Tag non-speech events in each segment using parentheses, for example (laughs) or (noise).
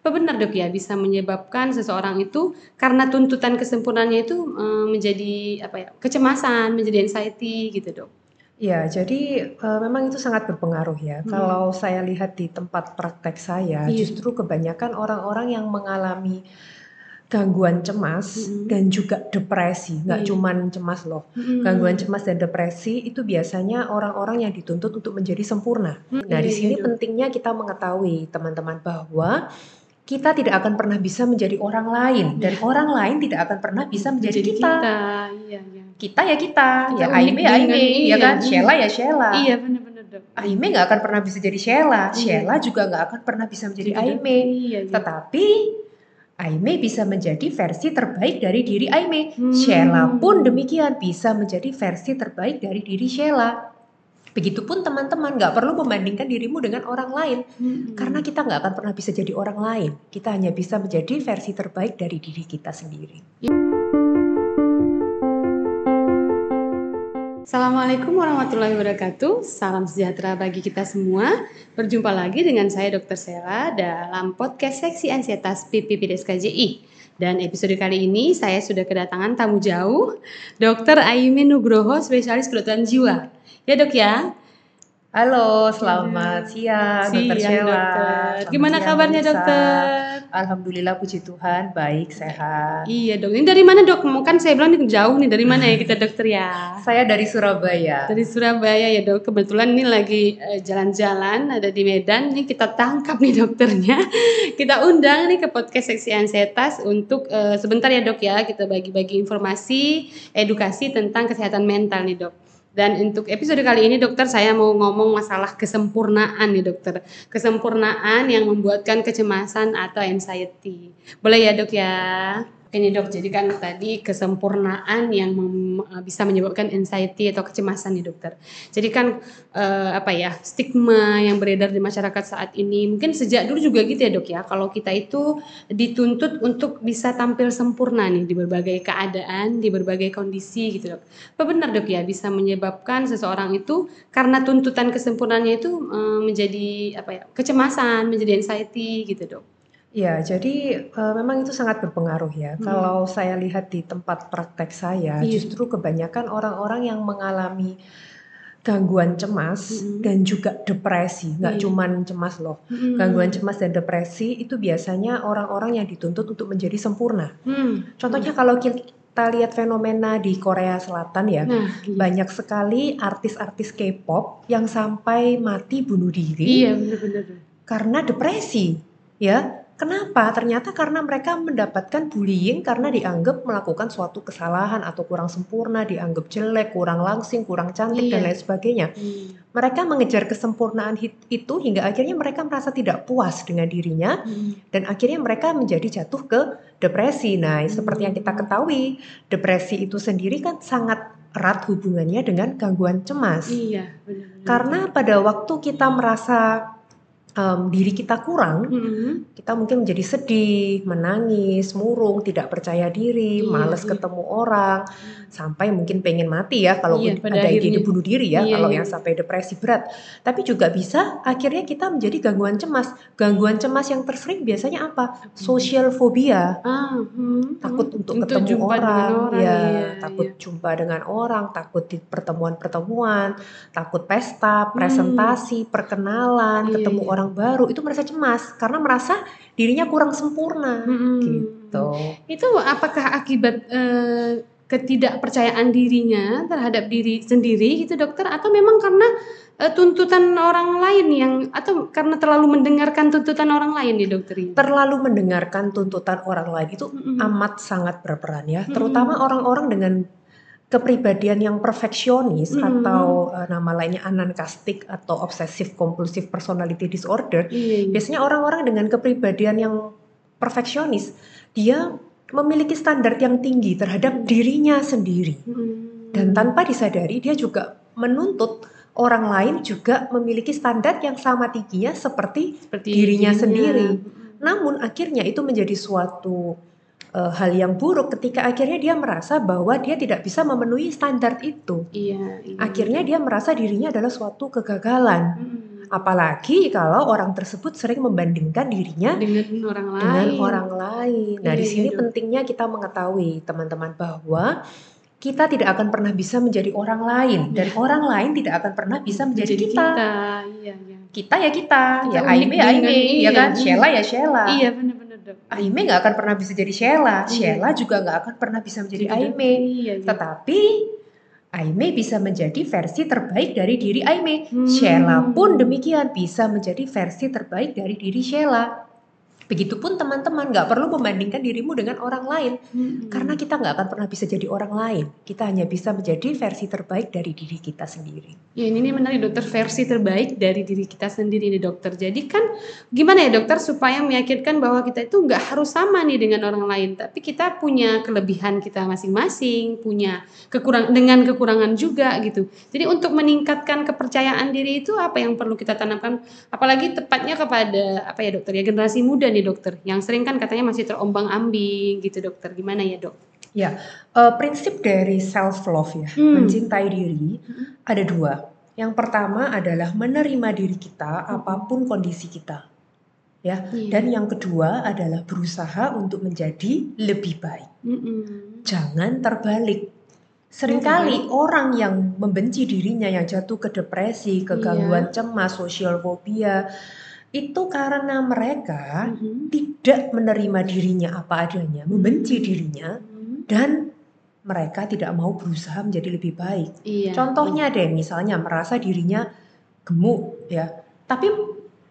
Apa benar dok ya bisa menyebabkan seseorang itu karena tuntutan kesempurnaannya itu eh, menjadi apa ya kecemasan, menjadi anxiety gitu dok? Ya, jadi uh, memang itu sangat berpengaruh ya. Hmm. Kalau saya lihat di tempat praktek saya, Iya. justru kebanyakan orang-orang yang mengalami gangguan cemas Mm-mm. dan juga depresi, nggak Iya. cuman cemas loh. Mm-mm. Gangguan cemas dan depresi itu biasanya orang-orang yang dituntut untuk menjadi sempurna. Hmm, Nah, iya, di sini pentingnya kita mengetahui teman-teman bahwa kita tidak akan pernah bisa menjadi orang lain dan orang lain tidak akan pernah bisa menjadi, kita. Iya, iya. Kita ya kita, Kita ya unik Aime ya Aime, iya, ya kan? iya. Sheila ya Sheila. Iya benar-benar. Aime nggak akan pernah bisa jadi Sheila, Iya. Sheila juga nggak akan pernah bisa menjadi Jadi, Aime. Iya, iya. Tetapi Aime bisa menjadi versi terbaik dari diri Aime. Hmm. Sheila pun demikian bisa menjadi versi terbaik dari diri Sheila. Begitupun teman-teman nggak perlu membandingkan dirimu dengan orang lain Mm-mm. karena kita nggak akan pernah bisa jadi orang lain. Kita hanya bisa menjadi versi terbaik dari diri kita sendiri. Assalamualaikum warahmatullahi wabarakatuh. Salam sejahtera bagi kita semua. Berjumpa lagi dengan saya Dr. Sela dalam podcast Seksi Ansietas PPPDS KJI. Dan episode kali ini saya sudah kedatangan tamu jauh, Dr. Aime Nugroho, spesialis kedokteran jiwa. Ya dok ya? Halo, selamat siang, Dokter Siang, Sheila. dokter. Selamat Gimana siang, kabarnya dokter? Alhamdulillah puji Tuhan, baik, sehat. Iya dok. Ini dari mana dok? Kan saya bilang ini jauh nih. Dari mana ya kita dokter ya? Saya dari Surabaya. Dari Surabaya ya dok. Kebetulan ini lagi eh, jalan-jalan ada di Medan. Ini kita tangkap nih dokternya. (laughs) Kita undang nih ke podcast seksi ansetas untuk eh, sebentar ya dok ya kita bagi-bagi informasi, edukasi tentang kesehatan mental nih dok. Dan untuk episode kali ini dokter saya mau ngomong masalah kesempurnaan nih dokter. Kesempurnaan yang membuatkan kecemasan atau anxiety. Boleh ya dok ya? Ini dok, jadi kan tadi kesempurnaan yang mem- bisa menyebabkan anxiety atau kecemasan nih dokter. Jadi kan eh, apa ya stigma yang beredar di masyarakat saat ini mungkin sejak dulu juga gitu ya dok ya. Kalau kita itu dituntut untuk bisa tampil sempurna nih di berbagai keadaan, di berbagai kondisi gitu dok. Apa benar dok ya bisa menyebabkan seseorang itu karena tuntutan kesempurnaannya itu eh, menjadi apa ya kecemasan, menjadi anxiety gitu dok. Ya, jadi eh, memang itu sangat berpengaruh ya. Hmm. Kalau saya lihat di tempat praktek saya, Iya. justru kebanyakan orang-orang yang mengalami gangguan cemas Mm-mm. dan juga depresi, nggak Iya. cuman cemas loh. Hmm. Gangguan cemas dan depresi itu biasanya orang-orang yang dituntut untuk menjadi sempurna. Hmm. Contohnya kalau kita lihat fenomena di Korea Selatan ya, Nah, iya. banyak sekali artis-artis K-pop yang sampai mati bunuh diri Iya benar-benar. karena depresi ya kenapa ternyata karena mereka mendapatkan bullying karena dianggap melakukan suatu kesalahan atau kurang sempurna dianggap jelek kurang langsing kurang cantik dan Iya. lain sebagainya Hmm. mereka mengejar kesempurnaan itu hingga akhirnya mereka merasa tidak puas dengan dirinya Hmm. dan akhirnya mereka menjadi jatuh ke depresi nah seperti yang kita ketahui depresi itu sendiri kan sangat erat hubungannya dengan gangguan cemas Iya, benar. karena pada waktu kita merasa em, diri kita kurang Hmm. kita mungkin menjadi sedih, menangis, murung, tidak percaya diri, Iya, males iya. ketemu orang, sampai mungkin pengen mati ya kalau Iya, pada ada ide akhirnya. bunuh diri ya Iya, kalau iya. yang sampai depresi berat. Tapi juga bisa akhirnya kita menjadi gangguan cemas. Gangguan cemas yang tersering biasanya apa? Social phobia. Ah, hmm. Takut untuk, Untuk ketemu orang, orang, ya, iya, takut iya. jumpa dengan orang, takut di pertemuan-pertemuan, takut pesta, Hmm. presentasi, perkenalan, Iya, ketemu iya. orang baru, itu merasa cemas karena merasa dirinya kurang sempurna Hmm. gitu. Itu apakah akibat eh, ketidakpercayaan dirinya terhadap diri sendiri gitu dokter atau memang karena eh, tuntutan orang lain yang atau karena terlalu mendengarkan tuntutan orang lain nih dokter ini? Terlalu mendengarkan tuntutan orang lain itu Mm-mm. amat sangat berperan ya, terutama orang-orang dengan kepribadian yang perfeksionis Mm-mm. atau eh, nama lainnya anankastik atau obsessive compulsive personality disorder. Iya, iya. Biasanya orang-orang dengan kepribadian yang perfeksionis, dia memiliki standar yang tinggi terhadap dirinya sendiri. Hmm. Dan tanpa disadari dia juga menuntut orang lain juga memiliki standar yang sama tingginya seperti Seperti dirinya sendiri. Hmm. namun akhirnya itu menjadi suatu eh, hal yang buruk ketika akhirnya dia merasa bahwa dia tidak bisa memenuhi standar itu. Iya, iya. Akhirnya dia merasa dirinya adalah suatu kegagalan. Hmm. Apalagi kalau orang tersebut sering membandingkan dirinya dengan orang lain. dengan orang lain. Nah, Iya, di iya, sini Dok. pentingnya kita mengetahui teman-teman bahwa kita tidak akan pernah bisa menjadi orang lain dan orang lain tidak akan pernah bisa menjadi kita. Iya, iya. Kita ya kita, Kita ya Aime ya Aime, ya iya, kan? iya. Sheila ya Sheila. Iya, benar-benar. Aime nggak akan pernah bisa jadi Sheila, Iya. Sheila juga nggak akan pernah bisa menjadi Jadi, Aime. Iya, iya. Tetapi Aime bisa menjadi versi terbaik dari diri Aime. Hmm. Sheila pun demikian bisa menjadi versi terbaik dari diri Sheila. Begitupun teman-teman nggak perlu membandingkan dirimu dengan orang lain Mm-mm. karena kita nggak akan pernah bisa jadi orang lain. Kita hanya bisa menjadi versi terbaik dari diri kita sendiri. Ya ini menarik dokter versi terbaik dari diri kita sendiri nih dokter. Jadi kan gimana ya dokter supaya meyakinkan bahwa kita itu nggak harus sama nih dengan orang lain, tapi kita punya kelebihan kita masing-masing, punya kekurang dengan kekurangan juga gitu. Jadi untuk meningkatkan kepercayaan diri itu apa yang perlu kita tanamkan, apalagi tepatnya kepada apa ya dokter ya generasi muda nih dokter, yang sering kan katanya masih terombang ambing gitu dokter. Gimana ya dok? Ya, eh, prinsip dari self love ya, Hmm. mencintai diri ada dua. Yang pertama adalah menerima diri kita apa pun kondisi kita. Ya, Iya. dan yang kedua adalah berusaha untuk menjadi lebih baik. Mm-mm. Jangan terbalik. Seringkali orang yang membenci dirinya, yang jatuh ke depresi, ke Iya. gangguan cemas, social phobia, itu karena mereka Mhm. tidak menerima dirinya apa adanya, membenci dirinya, Mhm. dan mereka tidak mau berusaha menjadi lebih baik. Iya. Contohnya deh, misalnya merasa dirinya gemuk, ya, tapi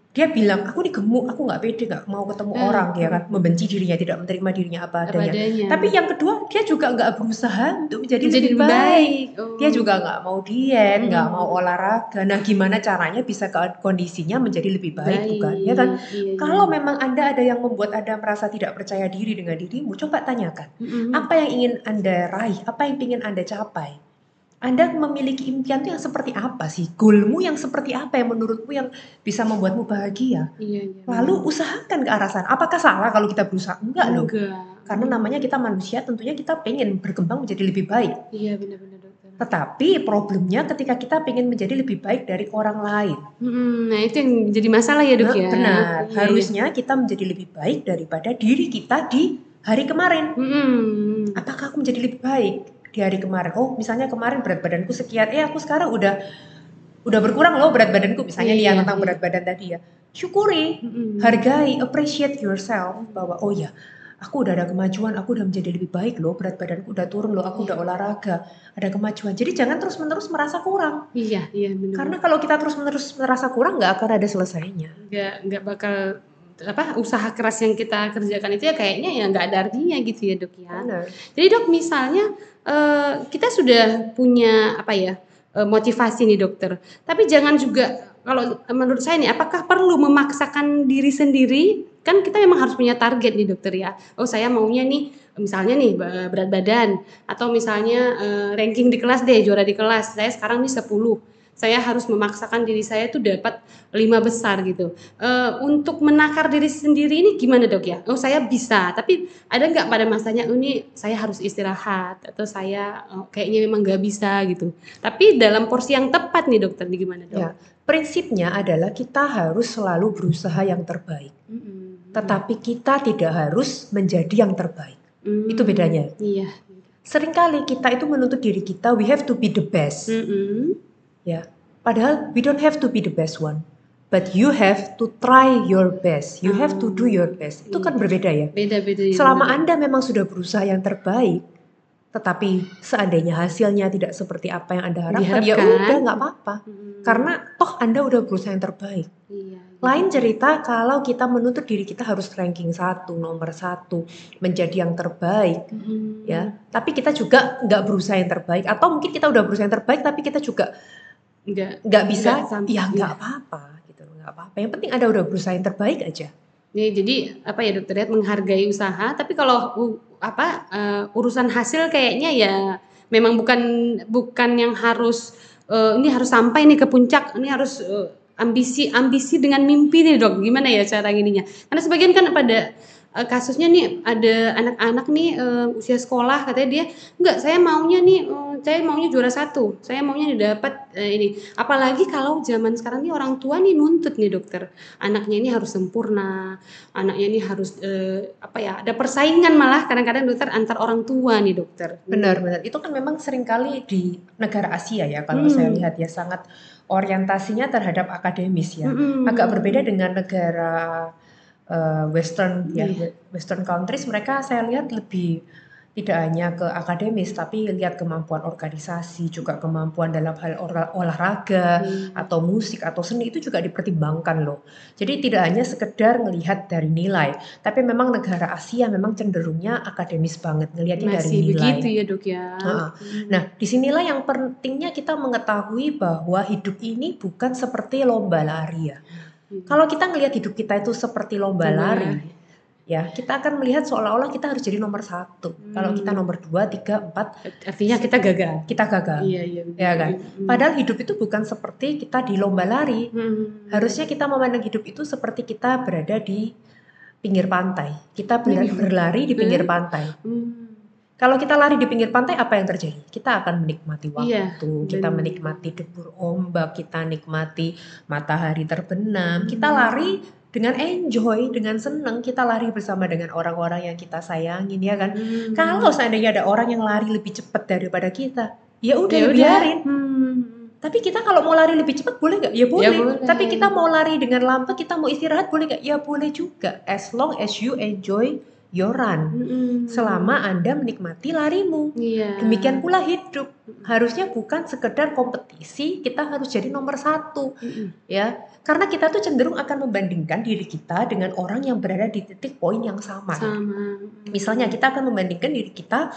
dia bilang aku nih gemuk, aku nggak pede, nggak mau ketemu Eh, orang, ya eh. kan, membenci dirinya, tidak menerima dirinya apa Apa adanya. adanya. Tapi yang kedua, dia juga nggak berusaha untuk menjadi, Jadi lebih baik. baik. Oh. Dia juga nggak mau diet, nggak Hmm. mau olahraga. Nah, gimana caranya bisa ke kondisinya menjadi lebih baik, bukan? Ya kan? Iya, iya. Kalau memang Anda ada yang membuat Anda merasa tidak percaya diri dengan dirimu, coba tanyakan. Mm-mm. Apa yang ingin Anda raih? Apa yang ingin Anda capai? Anda memiliki impian itu yang seperti apa sih? Goalmu yang seperti apa yang menurutmu yang bisa membuatmu bahagia? Iya, iya. Lalu usahakan ke arah sana. Apakah salah kalau kita berusaha? Enggak loh. Enggak. Karena namanya kita manusia, tentunya kita pengen berkembang menjadi lebih baik. Iya benar-benar dokter. Tetapi problemnya ketika kita pengen menjadi lebih baik dari orang lain. Mm-mm. Nah itu yang jadi masalah ya dok Nah, ya. Benar. Iya, iya. Harusnya kita menjadi lebih baik daripada diri kita di hari kemarin. Mm-mm. apakah aku menjadi lebih baik di hari kemarin? Oh, misalnya kemarin berat badanku sekian, eh aku sekarang udah udah berkurang loh berat badanku misalnya nih Iya, ya tentang iya. berat badan tadi ya. Syukuri, Mm-mm. hargai, appreciate yourself bahwa oh ya, aku udah ada kemajuan, aku udah menjadi lebih baik loh, berat badanku udah turun loh, aku udah Iya. olahraga, ada kemajuan. Jadi jangan terus-menerus merasa kurang. Iya iya benar. Karena kalau kita terus-menerus merasa kurang nggak akan ada selesainya. nggak nggak bakal apa usaha keras yang kita kerjakan itu ya kayaknya ya nggak ada artinya gitu ya dok ya. Benar. Jadi dok misalnya eh, kita sudah punya apa ya eh, motivasi nih dokter, tapi jangan juga kalau menurut saya nih apakah perlu memaksakan diri sendiri? Kan kita memang harus punya target nih dokter ya. Oh saya maunya nih misalnya nih berat badan atau misalnya eh, ranking di kelas deh juara di kelas. Saya sekarang nih 10 saya harus memaksakan diri saya tuh dapat lima besar gitu. Eh, untuk menakar diri sendiri ini gimana dok ya? Oh saya bisa, tapi ada nggak pada masanya oh, ini saya harus istirahat atau saya oh, kayaknya memang nggak bisa gitu. Tapi dalam porsi yang tepat nih dokter, nih gimana dok? Ya. Prinsipnya adalah kita harus selalu berusaha yang terbaik. Mm-mm. Tetapi kita tidak harus menjadi yang terbaik. Mm. Itu bedanya. Iya. Seringkali kita itu menuntut diri kita, we have to be the best. Mm-mm. Ya, padahal we don't have to be the best one, but you have to try your best. You have to do your best. Itu kan Iya. berbeda ya. Beda-beda. ya, Selama. Anda memang sudah berusaha yang terbaik, tetapi seandainya hasilnya tidak seperti apa yang Anda harapkan, ya udah nggak apa-apa. Mm-mm. Karena toh Anda udah berusaha yang terbaik. Iya, iya. Lain cerita kalau kita menuntut diri kita harus ranking satu, nomor satu, menjadi yang terbaik, Mm-mm. ya. Tapi kita juga nggak berusaha yang terbaik, atau mungkin kita udah berusaha yang terbaik, tapi kita juga Enggak. nggak bisa, Nggak sampai, ya nggak iya. apa-apa, gitu, nggak apa-apa. Yang penting Anda udah berusaha yang terbaik aja. Ya, jadi apa ya dokter Riat menghargai usaha, tapi kalau apa eh, urusan hasil kayaknya ya memang bukan bukan yang harus eh, ini harus sampai nih ke puncak, ini harus eh, ambisi ambisi dengan mimpi nih dok gimana ya cara ininya karena sebagian kan pada uh, kasusnya nih ada anak-anak nih uh, usia sekolah katanya dia enggak saya maunya nih uh, saya maunya juara satu. Saya maunya didapat uh, ini. Apalagi kalau zaman sekarang nih orang tua nih nuntut nih dokter. Anaknya ini harus sempurna anaknya ini harus uh, apa ya ada persaingan malah kadang-kadang dokter antar orang tua nih dokter. Benar-benar itu kan memang sering kali di negara Asia ya kalau hmm. saya lihat ya sangat orientasinya terhadap akademis ya. Hmm. agak berbeda dengan negara uh, western ya yeah. western countries mereka saya lihat lebih tidak hanya ke akademis tapi lihat kemampuan organisasi juga kemampuan dalam hal olahraga hmm. atau musik atau seni itu juga dipertimbangkan loh jadi tidak hanya sekedar melihat dari nilai tapi memang negara Asia memang cenderungnya akademis banget ngelihatnya dari nilai begitu ya dok ya nah, hmm. nah di sinilah yang pentingnya kita mengetahui bahwa hidup ini bukan seperti lomba lari ya Hmm. Kalau kita ngelihat hidup kita itu seperti lomba lari, ya kita akan melihat seolah-olah kita harus jadi nomor satu. Hmm. Kalau kita nomor dua, tiga, empat, artinya kita gagal. Kita gagal. Iya, iya. Ya kan. Hmm. Padahal hidup itu bukan seperti kita di lomba lari. Hmm. Harusnya kita memandang hidup itu seperti kita berada di pinggir pantai. Kita berlari di pinggir hmm. pantai. Hmm kalau kita lari di pinggir pantai apa yang terjadi? Kita akan menikmati waktu, iya, kita menikmati debur ombak, kita nikmati matahari terbenam. Hmm. Kita lari dengan enjoy, dengan senang, kita lari bersama dengan orang-orang yang kita sayangin ya kan. Hmm. Kalau seandainya ada orang yang lari lebih cepat daripada kita, ya udah ya biarin. Hmm. Tapi kita kalau mau lari lebih cepat boleh nggak? Ya, ya boleh. ya boleh. Tapi kita mau lari dengan lambat, kita mau istirahat boleh nggak? Ya boleh juga. As long as you enjoy your run mm-hmm. selama anda menikmati larimu yeah. demikian pula hidup harusnya bukan sekedar kompetisi kita harus jadi nomor satu mm-hmm. ya karena kita tuh cenderung akan membandingkan diri kita dengan orang yang berada di titik poin yang sama, sama. misalnya kita akan membandingkan diri kita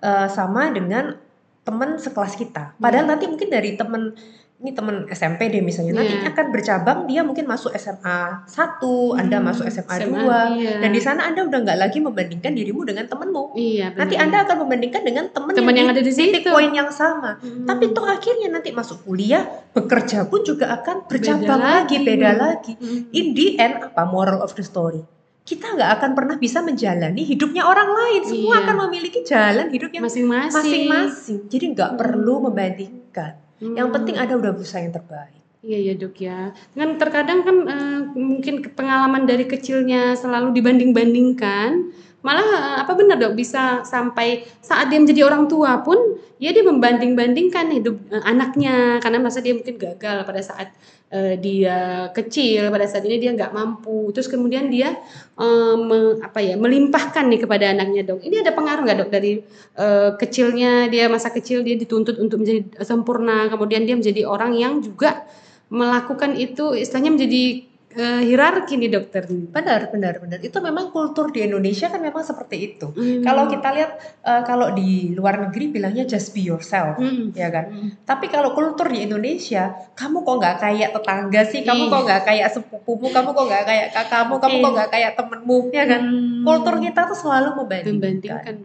uh, sama dengan teman sekelas kita padahal yeah. nanti mungkin dari teman ini teman SMP deh misalnya yeah. nanti iya. akan bercabang dia mungkin masuk SMA 1 hmm. Anda masuk SMA, SMA 2 iya. dan di sana Anda udah nggak lagi membandingkan dirimu dengan temenmu iya, nanti Anda akan membandingkan dengan temen yang, yang ada di titik poin yang sama hmm. tapi toh akhirnya nanti masuk kuliah bekerja pun juga akan bercabang beda lagi, lagi beda lagi hmm. in the end apa moral of the story kita nggak akan pernah bisa menjalani hidupnya orang lain semua iya. akan memiliki jalan hidup yang masing-masing jadi nggak hmm. perlu membandingkan Hmm. Yang penting ada udah berusaha yang terbaik. Iya ya dok ya. Kan terkadang kan uh, mungkin pengalaman dari kecilnya selalu dibanding-bandingkan. Malah uh, apa benar dok bisa sampai saat dia menjadi orang tua pun ya dia membanding-bandingkan hidup uh, anaknya karena masa dia mungkin gagal pada saat uh, dia kecil pada saat ini dia nggak mampu. Terus kemudian dia me, apa ya melimpahkan nih kepada anaknya dong ini ada pengaruh nggak dok dari uh, kecilnya dia masa kecil dia dituntut untuk menjadi sempurna kemudian dia menjadi orang yang juga melakukan itu istilahnya menjadi uh, hierarki nih dokter. Benar, benar, benar. Itu memang kultur di Indonesia kan memang seperti itu. Hmm. Kalau kita lihat uh, kalau di luar negeri bilangnya just be yourself, hmm. ya kan. Hmm. Tapi kalau kultur di Indonesia, kamu kok nggak kayak tetangga sih, kamu kok nggak kayak sepupumu, kamu kok nggak kayak kakakmu, kamu kok nggak kayak temenmu, ya kan. Hmm. Kultur kita tuh selalu membandingkan. membandingkan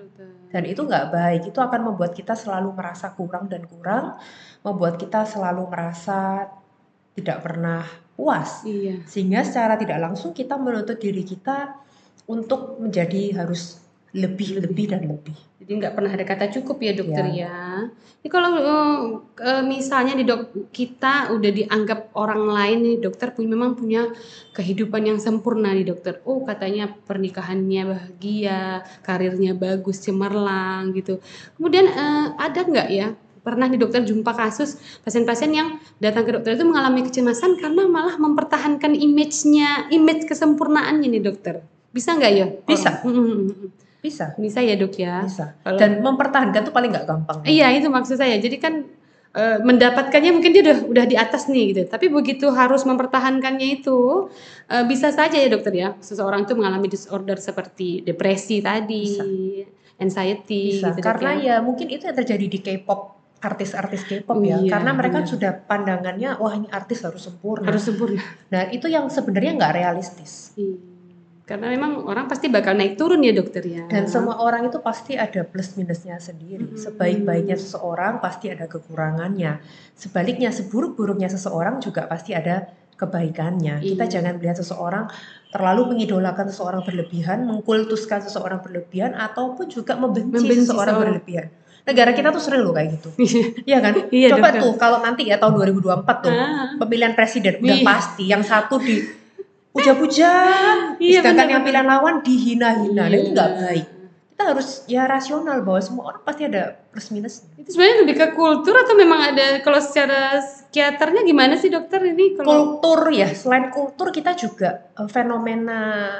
Dan itu nggak baik. Itu akan membuat kita selalu merasa kurang dan kurang, membuat kita selalu merasa tidak pernah puas. Iya. Sehingga secara tidak langsung kita menuntut diri kita untuk menjadi harus lebih lebih dan lebih. Jadi nggak pernah ada kata cukup ya dokter ya. ya. Ini kalau uh, misalnya di dok kita udah dianggap orang lain nih dokter punya memang punya kehidupan yang sempurna nih dokter. Oh katanya pernikahannya bahagia, karirnya bagus, cemerlang gitu. Kemudian uh, ada nggak ya pernah di dokter jumpa kasus pasien-pasien yang datang ke dokter itu mengalami kecemasan karena malah mempertahankan image-nya, image kesempurnaannya nih dokter. Bisa nggak ya? Bisa. Bisa. Bisa ya dok ya. Bisa. Kalau, Dan mempertahankan tuh paling nggak gampang. Iya itu maksud saya. Jadi kan e, mendapatkannya mungkin dia udah udah di atas nih gitu. Tapi begitu harus mempertahankannya itu e, bisa saja ya dokter ya. Seseorang itu mengalami disorder seperti depresi tadi, bisa. anxiety. Bisa. Gitu, Karena ya. ya mungkin itu yang terjadi di K-pop artis-artis K-pop ya, iya, karena mereka iya. sudah pandangannya wah ini artis harus sempurna. Harus sempurna. Nah itu yang sebenarnya nggak realistis. Iya. Karena memang orang pasti bakal naik turun ya dokter ya. Dan semua orang itu pasti ada plus minusnya sendiri. Hmm. Sebaik-baiknya seseorang pasti ada kekurangannya. Sebaliknya seburuk-buruknya seseorang juga pasti ada kebaikannya. Iya. Kita jangan melihat seseorang terlalu mengidolakan seseorang berlebihan, mengkultuskan seseorang berlebihan, ataupun juga membenci, membenci seseorang berlebihan. Negara kita tuh sering loh kayak gitu. (laughs) Iya kan? Iya, Coba dokter. tuh kalau nanti ya tahun 2024 tuh ah. pemilihan presiden udah iya. pasti yang satu di puja-puja, (laughs) iya, sedangkan yang pilihan lawan dihina-hina. Iya. Nah, itu nggak baik kita harus ya rasional bahwa semua orang pasti ada plus minus. Itu sebenarnya lebih ke kultur atau memang ada kalau secara psikiaternya gimana sih dokter ini? Kalau... Kultur ya, selain kultur kita juga uh, fenomena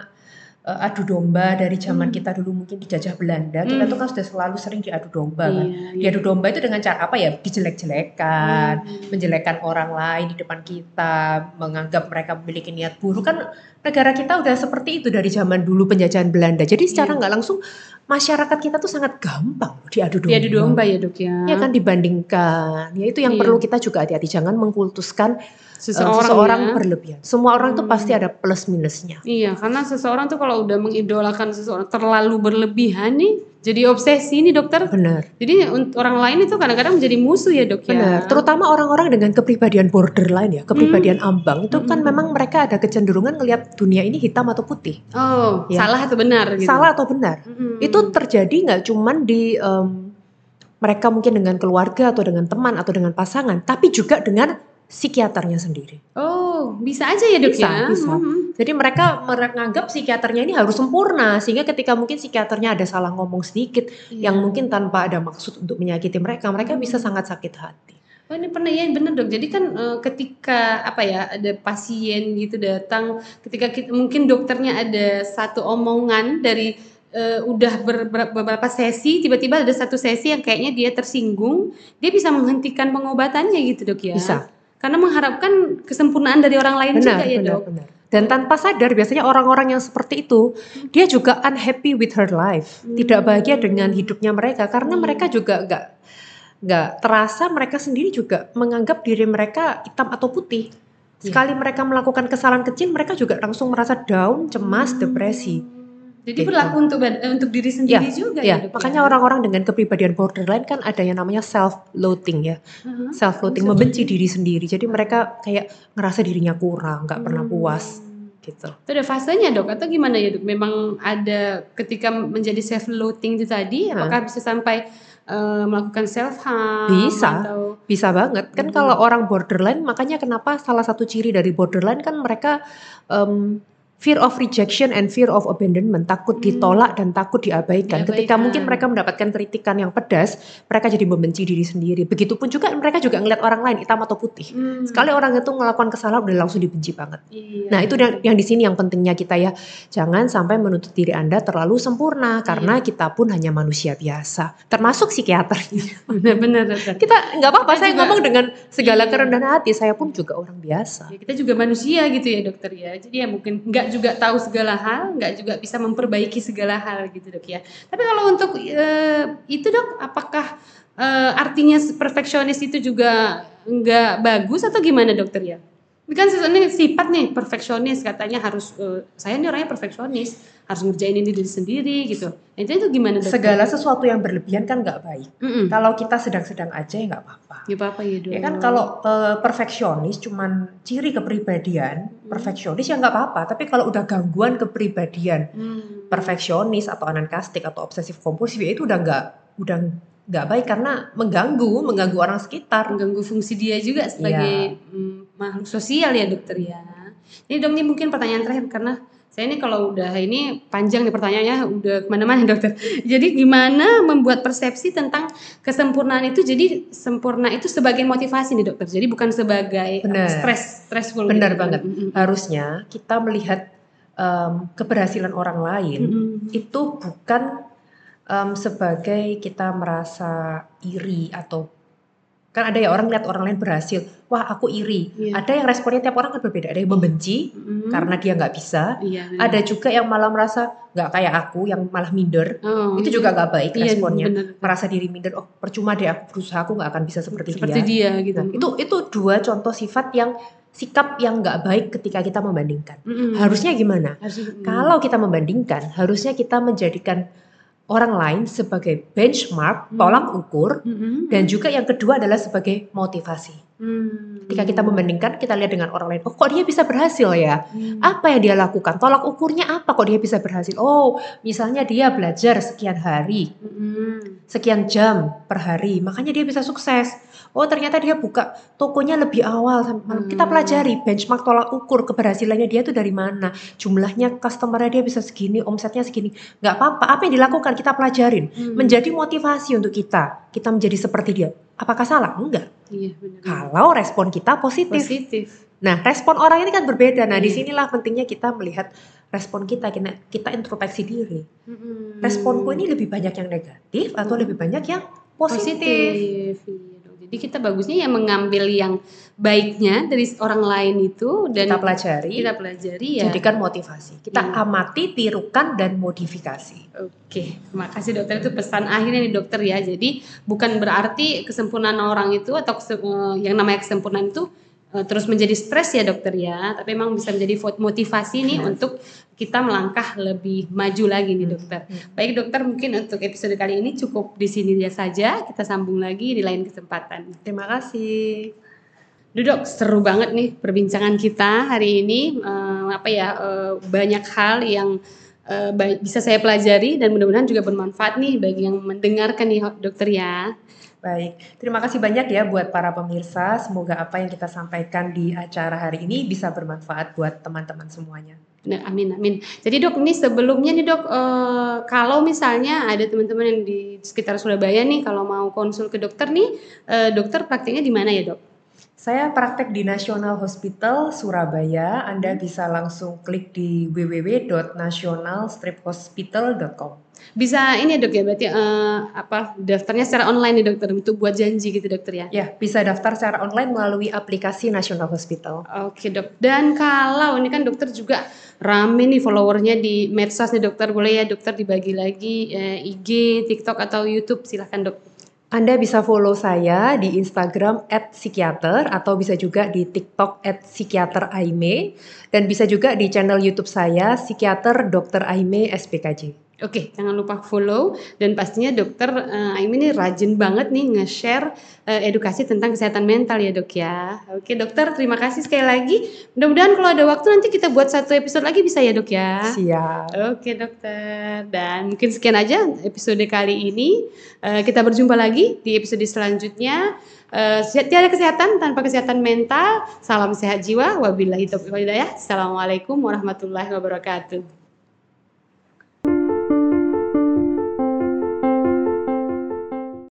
uh, adu domba dari zaman hmm. kita dulu mungkin dijajah Belanda hmm. kita tuh kan sudah selalu sering diadu domba kan iya, iya. diadu domba itu dengan cara apa ya dijelek-jelekan hmm. menjelekkan orang lain di depan kita menganggap mereka memiliki niat buruk kan negara kita udah seperti itu dari zaman dulu penjajahan Belanda jadi secara iya. nggak iya. langsung masyarakat kita tuh sangat gampang diadu domba diadu domba ya dok ya ya kan dibandingkan ya itu yang iya. perlu kita juga hati-hati jangan mengkultuskan seseorang, seseorang ya. berlebihan. Semua orang hmm. tuh pasti ada plus minusnya. Iya, karena seseorang tuh kalau udah mengidolakan seseorang terlalu berlebihan nih, jadi obsesi nih dokter. Benar. Jadi orang lain itu kadang-kadang menjadi musuh ya dok ya. Benar. Terutama orang-orang dengan kepribadian borderline ya, kepribadian hmm. ambang itu kan hmm. kan memang mereka ada kecenderungan ngelihat dunia ini hitam atau putih. Oh, ya. salah atau benar? Gitu. Salah atau benar. Hmm. Itu terjadi nggak cuman di um, mereka mungkin dengan keluarga atau dengan teman atau dengan pasangan, tapi juga dengan psikiaternya sendiri. Oh, bisa aja ya dok bisa, ya? Bisa. Mm-hmm. Jadi mereka menganggap psikiaternya ini harus sempurna sehingga ketika mungkin psikiaternya ada salah ngomong sedikit yeah. yang mungkin tanpa ada maksud untuk menyakiti mereka, mereka bisa sangat sakit hati. Oh ini pernah ya benar dok. Jadi kan e, ketika apa ya ada pasien gitu datang, ketika kita, mungkin dokternya ada satu omongan dari uh, udah ber, ber, beberapa sesi tiba-tiba ada satu sesi yang kayaknya dia tersinggung dia bisa menghentikan pengobatannya gitu dok ya bisa karena mengharapkan kesempurnaan dari orang lain benar, juga ya benar, dok. Benar. Dan tanpa sadar biasanya orang-orang yang seperti itu dia juga unhappy with her life, hmm. tidak bahagia dengan hidupnya mereka karena hmm. mereka juga nggak nggak terasa mereka sendiri juga menganggap diri mereka hitam atau putih. Iya. Sekali mereka melakukan kesalahan kecil, mereka juga langsung merasa down, cemas, hmm. depresi. Jadi gitu. berlaku untuk eh, untuk diri sendiri ya, juga ya. ya makanya orang-orang dengan kepribadian borderline kan ada yang namanya self loathing ya. Uh-huh. Self loathing membenci diri sendiri. Jadi mereka kayak ngerasa dirinya kurang, nggak hmm. pernah puas gitu. Itu ada fasenya dok atau gimana ya dok? Memang ada ketika menjadi self loathing itu tadi, hmm. apakah bisa sampai uh, melakukan self harm? Bisa, atau... bisa banget. Kan hmm. kalau orang borderline, makanya kenapa salah satu ciri dari borderline kan mereka um, fear of rejection and fear of abandonment, takut hmm. ditolak dan takut diabaikan. diabaikan. Ketika mungkin mereka mendapatkan kritikan yang pedas, mereka jadi membenci diri sendiri. Begitupun juga mereka juga ngeliat orang lain hitam atau putih. Hmm. Sekali orang itu melakukan kesalahan udah langsung dibenci banget. Iya. Nah, itu yang, yang di sini yang pentingnya kita ya, jangan sampai menuntut diri Anda terlalu sempurna karena iya. kita pun hanya manusia biasa, termasuk psikiater. Benar-benar. (laughs) kita nggak apa-apa saya juga, ngomong dengan segala iya. kerendahan hati, saya pun juga orang biasa. Ya, kita juga manusia gitu ya, dokter ya. Jadi ya mungkin nggak juga tahu segala hal, nggak juga bisa memperbaiki segala hal gitu dok ya. Tapi kalau untuk uh, itu dok, apakah uh, artinya perfeksionis itu juga nggak bagus atau gimana dokter ya? Ini kan sebenarnya sifat nih perfeksionis katanya harus uh, saya ini orangnya perfeksionis harus ngerjain ini diri sendiri gitu. Nah, itu itu gimana? Dokter? Segala sesuatu yang berlebihan kan nggak baik. Mm -mm. Kalau kita sedang-sedang aja ya nggak apa-apa. Ya apa-apa ya dong. Ya kan kalau uh, perfeksionis cuman ciri kepribadian, mm. perfeksionis ya nggak apa-apa. Tapi kalau udah gangguan kepribadian, mm. perfeksionis atau anankastik atau obsesif kompulsif ya itu udah nggak udah nggak baik karena mengganggu mengganggu orang sekitar mengganggu fungsi dia juga sebagai ya. makhluk sosial ya dokter ya ini dong ini mungkin pertanyaan terakhir karena saya ini kalau udah ini panjang nih pertanyaannya udah ke mana-mana (laughs) dokter. Jadi gimana membuat persepsi tentang kesempurnaan itu jadi sempurna itu sebagai motivasi nih dokter. Jadi bukan sebagai Bener. stress stressful. Benar gitu. banget. Harusnya kita melihat um, keberhasilan orang lain itu bukan um, sebagai kita merasa iri atau kan ada ya orang lihat orang lain berhasil wah aku iri yeah. ada yang responnya tiap orang kan berbeda ada yang membenci mm-hmm. karena dia nggak bisa yeah, yeah. ada juga yang malah merasa nggak kayak aku yang malah minder oh, itu juga nggak baik yeah, responnya bener. merasa diri minder oh percuma deh aku berusaha aku nggak akan bisa seperti, seperti dia, dia gitu nah, itu itu dua contoh sifat yang sikap yang nggak baik ketika kita membandingkan mm-hmm. harusnya gimana Harus, mm. kalau kita membandingkan harusnya kita menjadikan orang lain sebagai benchmark, tolak ukur, mm -hmm. dan juga yang kedua adalah sebagai motivasi. Hmm. Ketika kita membandingkan, kita lihat dengan orang lain. Oh, kok dia bisa berhasil ya? Hmm. Apa yang dia lakukan? Tolak ukurnya apa? Kok dia bisa berhasil? Oh, misalnya dia belajar sekian hari, hmm. sekian jam per hari, makanya dia bisa sukses. Oh, ternyata dia buka tokonya lebih awal. Hmm. Kita pelajari benchmark tolak ukur keberhasilannya dia itu dari mana. Jumlahnya customernya dia bisa segini, omsetnya segini. Nggak apa-apa. Apa yang dilakukan kita pelajarin. Hmm. Menjadi motivasi untuk kita. Kita menjadi seperti dia Apakah salah? Enggak. Iya, benar. Kalau respon kita positif. Positif. Nah, respon orang ini kan berbeda. Nah, iya. di sinilah pentingnya kita melihat respon kita, kita, kita introspeksi diri. Hmm. Responku ini lebih banyak yang negatif atau lebih banyak yang positif? positif. Jadi kita bagusnya ya mengambil yang baiknya dari orang lain itu dan kita pelajari. Kita pelajari ya. Jadikan motivasi. Kita hmm. amati, tirukan dan modifikasi. Oke, terima kasih dokter itu pesan akhirnya nih dokter ya. Jadi bukan berarti kesempurnaan orang itu atau eh, yang namanya kesempurnaan itu terus menjadi stres ya dokter ya, tapi memang bisa menjadi motivasi nih untuk kita melangkah lebih maju lagi nih dokter. Hmm. Baik dokter mungkin untuk episode kali ini cukup di sini saja, kita sambung lagi di lain kesempatan. Terima kasih. Duduk seru banget nih perbincangan kita hari ini uh, apa ya uh, banyak hal yang uh, bisa saya pelajari dan mudah-mudahan juga bermanfaat nih bagi yang mendengarkan nih dokter ya. Baik, terima kasih banyak ya buat para pemirsa. Semoga apa yang kita sampaikan di acara hari ini bisa bermanfaat buat teman-teman semuanya. Nah, amin, amin. Jadi dok, ini sebelumnya nih dok, e, kalau misalnya ada teman-teman yang di sekitar Surabaya nih, kalau mau konsul ke dokter nih, e, dokter praktiknya di mana ya dok? Saya praktek di National Hospital Surabaya. Anda bisa langsung klik di www.nationalstriphospital.com. Bisa ini ya dok ya berarti uh, apa daftarnya secara online nih dokter untuk buat janji gitu dokter ya? Ya bisa daftar secara online melalui aplikasi National Hospital. Oke dok. Dan kalau ini kan dokter juga rame nih followernya di medsos nih dokter boleh ya dokter dibagi lagi eh, IG, TikTok atau YouTube silahkan dok. Anda bisa follow saya di Instagram @psikiater atau bisa juga di TikTok @psikiateraime dan bisa juga di channel YouTube saya Psikiater Dr. Aime SPKJ. Oke, jangan lupa follow dan pastinya dokter uh, Aimi ini rajin banget nih nge-share uh, edukasi tentang kesehatan mental ya dok ya. Oke dokter, terima kasih sekali lagi. Mudah-mudahan kalau ada waktu nanti kita buat satu episode lagi bisa ya dok ya. Siap. Oke dokter, dan mungkin sekian aja episode kali ini. Uh, kita berjumpa lagi di episode selanjutnya. Uh, tiada kesehatan tanpa kesehatan mental. Salam sehat jiwa. Wabillahi taufiq walhidayah. Assalamualaikum warahmatullahi wabarakatuh.